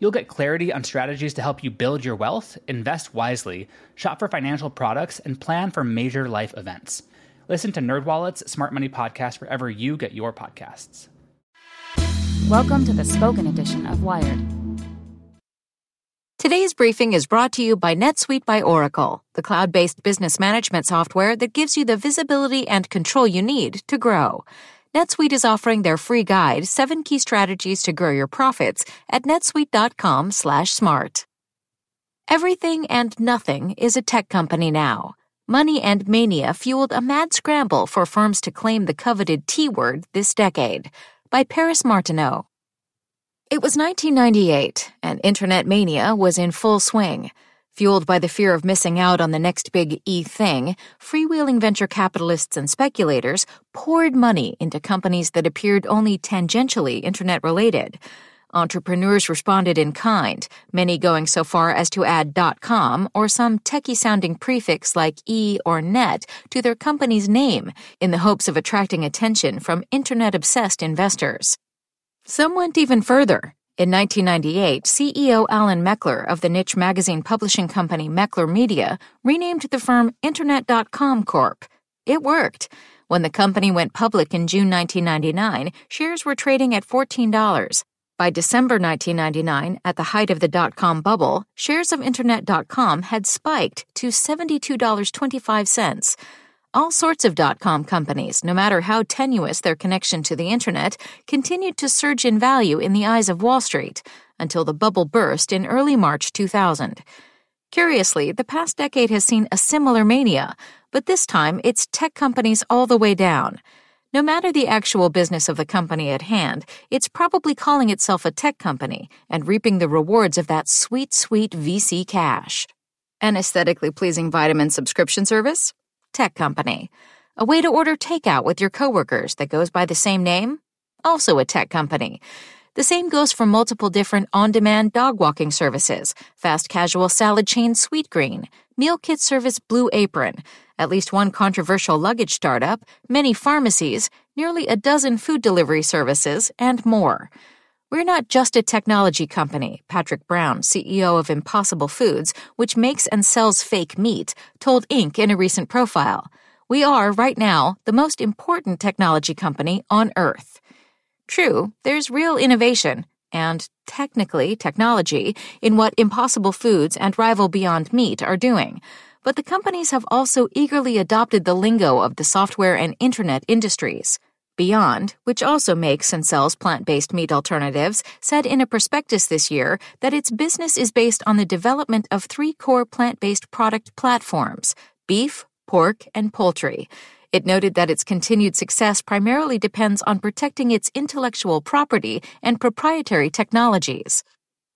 You'll get clarity on strategies to help you build your wealth, invest wisely, shop for financial products, and plan for major life events. Listen to NerdWallet's Smart Money Podcast wherever you get your podcasts. Welcome to the spoken edition of Wired. Today's briefing is brought to you by NetSuite by Oracle, the cloud based business management software that gives you the visibility and control you need to grow. NetSuite is offering their free guide, 7 key strategies to grow your profits at netsuite.com/smart. Everything and nothing is a tech company now. Money and mania fueled a mad scramble for firms to claim the coveted T word this decade. By Paris Martineau. It was 1998, and internet mania was in full swing. Fueled by the fear of missing out on the next big e thing, freewheeling venture capitalists and speculators poured money into companies that appeared only tangentially internet related. Entrepreneurs responded in kind, many going so far as to add .com or some techie sounding prefix like e or net to their company's name in the hopes of attracting attention from internet obsessed investors. Some went even further. In 1998, CEO Alan Meckler of the niche magazine publishing company Meckler Media renamed the firm Internet.com Corp. It worked. When the company went public in June 1999, shares were trading at $14. By December 1999, at the height of the dot com bubble, shares of Internet.com had spiked to $72.25. All sorts of dot com companies, no matter how tenuous their connection to the internet, continued to surge in value in the eyes of Wall Street until the bubble burst in early March 2000. Curiously, the past decade has seen a similar mania, but this time it's tech companies all the way down. No matter the actual business of the company at hand, it's probably calling itself a tech company and reaping the rewards of that sweet, sweet VC cash. An aesthetically pleasing vitamin subscription service? Tech company. A way to order takeout with your coworkers that goes by the same name? Also a tech company. The same goes for multiple different on demand dog walking services, fast casual salad chain Sweetgreen, meal kit service Blue Apron, at least one controversial luggage startup, many pharmacies, nearly a dozen food delivery services, and more. We're not just a technology company, Patrick Brown, CEO of Impossible Foods, which makes and sells fake meat, told Inc. in a recent profile. We are, right now, the most important technology company on Earth. True, there's real innovation, and technically technology, in what Impossible Foods and rival Beyond Meat are doing. But the companies have also eagerly adopted the lingo of the software and internet industries. Beyond, which also makes and sells plant based meat alternatives, said in a prospectus this year that its business is based on the development of three core plant based product platforms beef, pork, and poultry. It noted that its continued success primarily depends on protecting its intellectual property and proprietary technologies.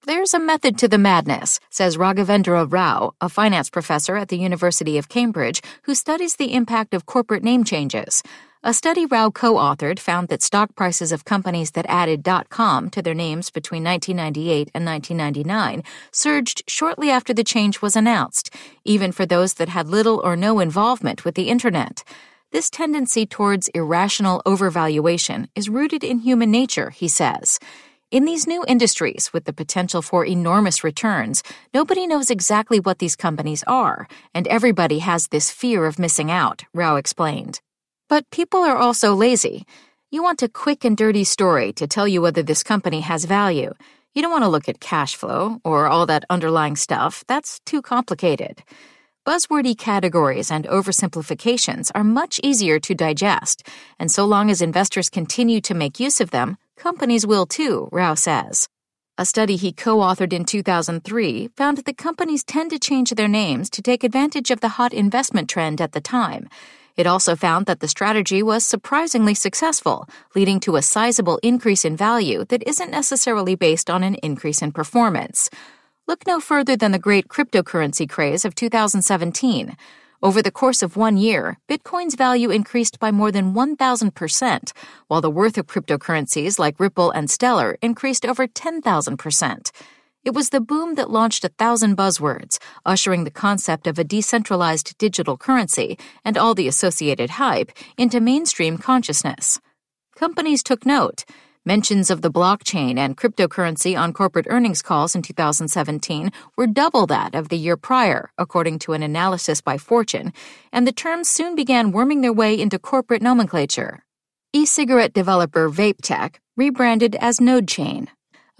There's a method to the madness, says Raghavendra Rau, a finance professor at the University of Cambridge who studies the impact of corporate name changes. A study Rau co authored found that stock prices of companies that added .com to their names between 1998 and 1999 surged shortly after the change was announced, even for those that had little or no involvement with the Internet. This tendency towards irrational overvaluation is rooted in human nature, he says. In these new industries with the potential for enormous returns, nobody knows exactly what these companies are, and everybody has this fear of missing out, Rau explained. But people are also lazy. You want a quick and dirty story to tell you whether this company has value. You don't want to look at cash flow or all that underlying stuff. That's too complicated. Buzzwordy categories and oversimplifications are much easier to digest, and so long as investors continue to make use of them, companies will too, Rau says. A study he co authored in 2003 found that companies tend to change their names to take advantage of the hot investment trend at the time. It also found that the strategy was surprisingly successful, leading to a sizable increase in value that isn't necessarily based on an increase in performance. Look no further than the great cryptocurrency craze of 2017. Over the course of one year, Bitcoin's value increased by more than 1,000%, while the worth of cryptocurrencies like Ripple and Stellar increased over 10,000%. It was the boom that launched a thousand buzzwords, ushering the concept of a decentralized digital currency and all the associated hype into mainstream consciousness. Companies took note. Mentions of the blockchain and cryptocurrency on corporate earnings calls in 2017 were double that of the year prior, according to an analysis by Fortune, and the terms soon began worming their way into corporate nomenclature. E cigarette developer Vapetek rebranded as NodeChain,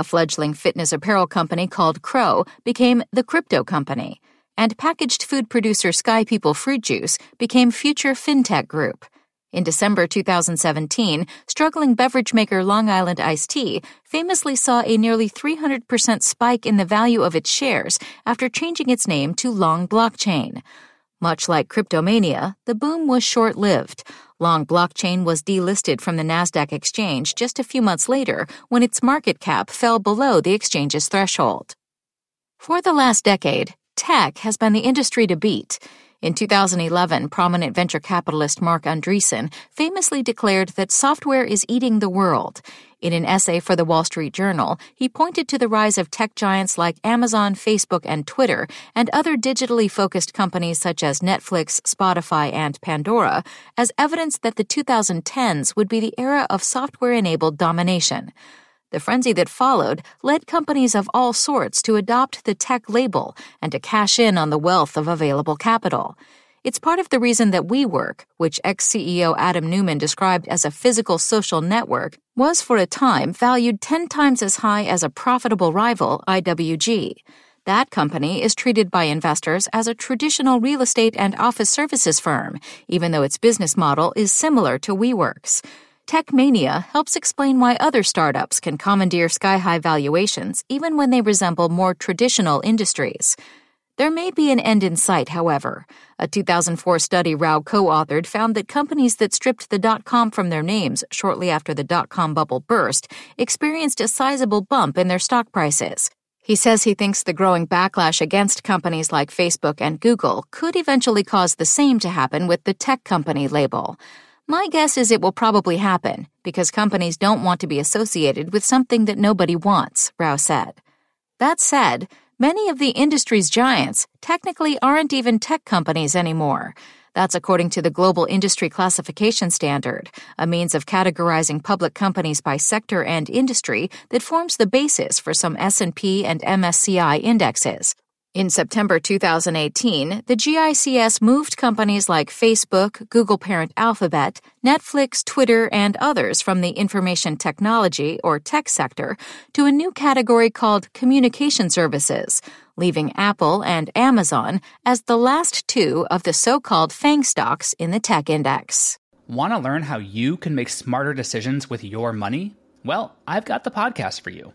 a fledgling fitness apparel company called Croe became the Crypto Company, and packaged food producer Sky People Fruit Juice became Future FinTech Group. In December 2017, struggling beverage maker Long Island Iced Tea famously saw a nearly 300% spike in the value of its shares after changing its name to Long Blockchain. Much like Cryptomania, the boom was short lived. Long Blockchain was delisted from the NASDAQ exchange just a few months later when its market cap fell below the exchange's threshold. For the last decade, tech has been the industry to beat. In 2011, prominent venture capitalist Marc Andreessen famously declared that software is eating the world. In an essay for the Wall Street Journal, he pointed to the rise of tech giants like Amazon, Facebook, and Twitter, and other digitally focused companies such as Netflix, Spotify, and Pandora as evidence that the 2010s would be the era of software enabled domination. The frenzy that followed led companies of all sorts to adopt the tech label and to cash in on the wealth of available capital. It's part of the reason that WeWork, which ex CEO Adam Neumann described as a physical social network, was for a time valued 10 times as high as a profitable rival, IWG. That company is treated by investors as a traditional real estate and office services firm, even though its business model is similar to WeWork's. Techmania helps explain why other startups can commandeer sky high valuations even when they resemble more traditional industries. There may be an end in sight, however. A 2004 study Rau co authored found that companies that stripped the dot com from their names shortly after the dot com bubble burst experienced a sizable bump in their stock prices. He says he thinks the growing backlash against companies like Facebook and Google could eventually cause the same to happen with the tech company label. My guess is it will probably happen because companies don't want to be associated with something that nobody wants, Rau said. That said, many of the industry's giants technically aren't even tech companies anymore. That's according to the Global Industry Classification Standard, a means of categorizing public companies by sector and industry that forms the basis for some S&P and MSCI indexes. In September 2018, the GICS moved companies like Facebook, Google parent Alphabet, Netflix, Twitter, and others from the information technology or tech sector to a new category called communication services, leaving Apple and Amazon as the last two of the so called FANG stocks in the tech index. Want to learn how you can make smarter decisions with your money? Well, I've got the podcast for you.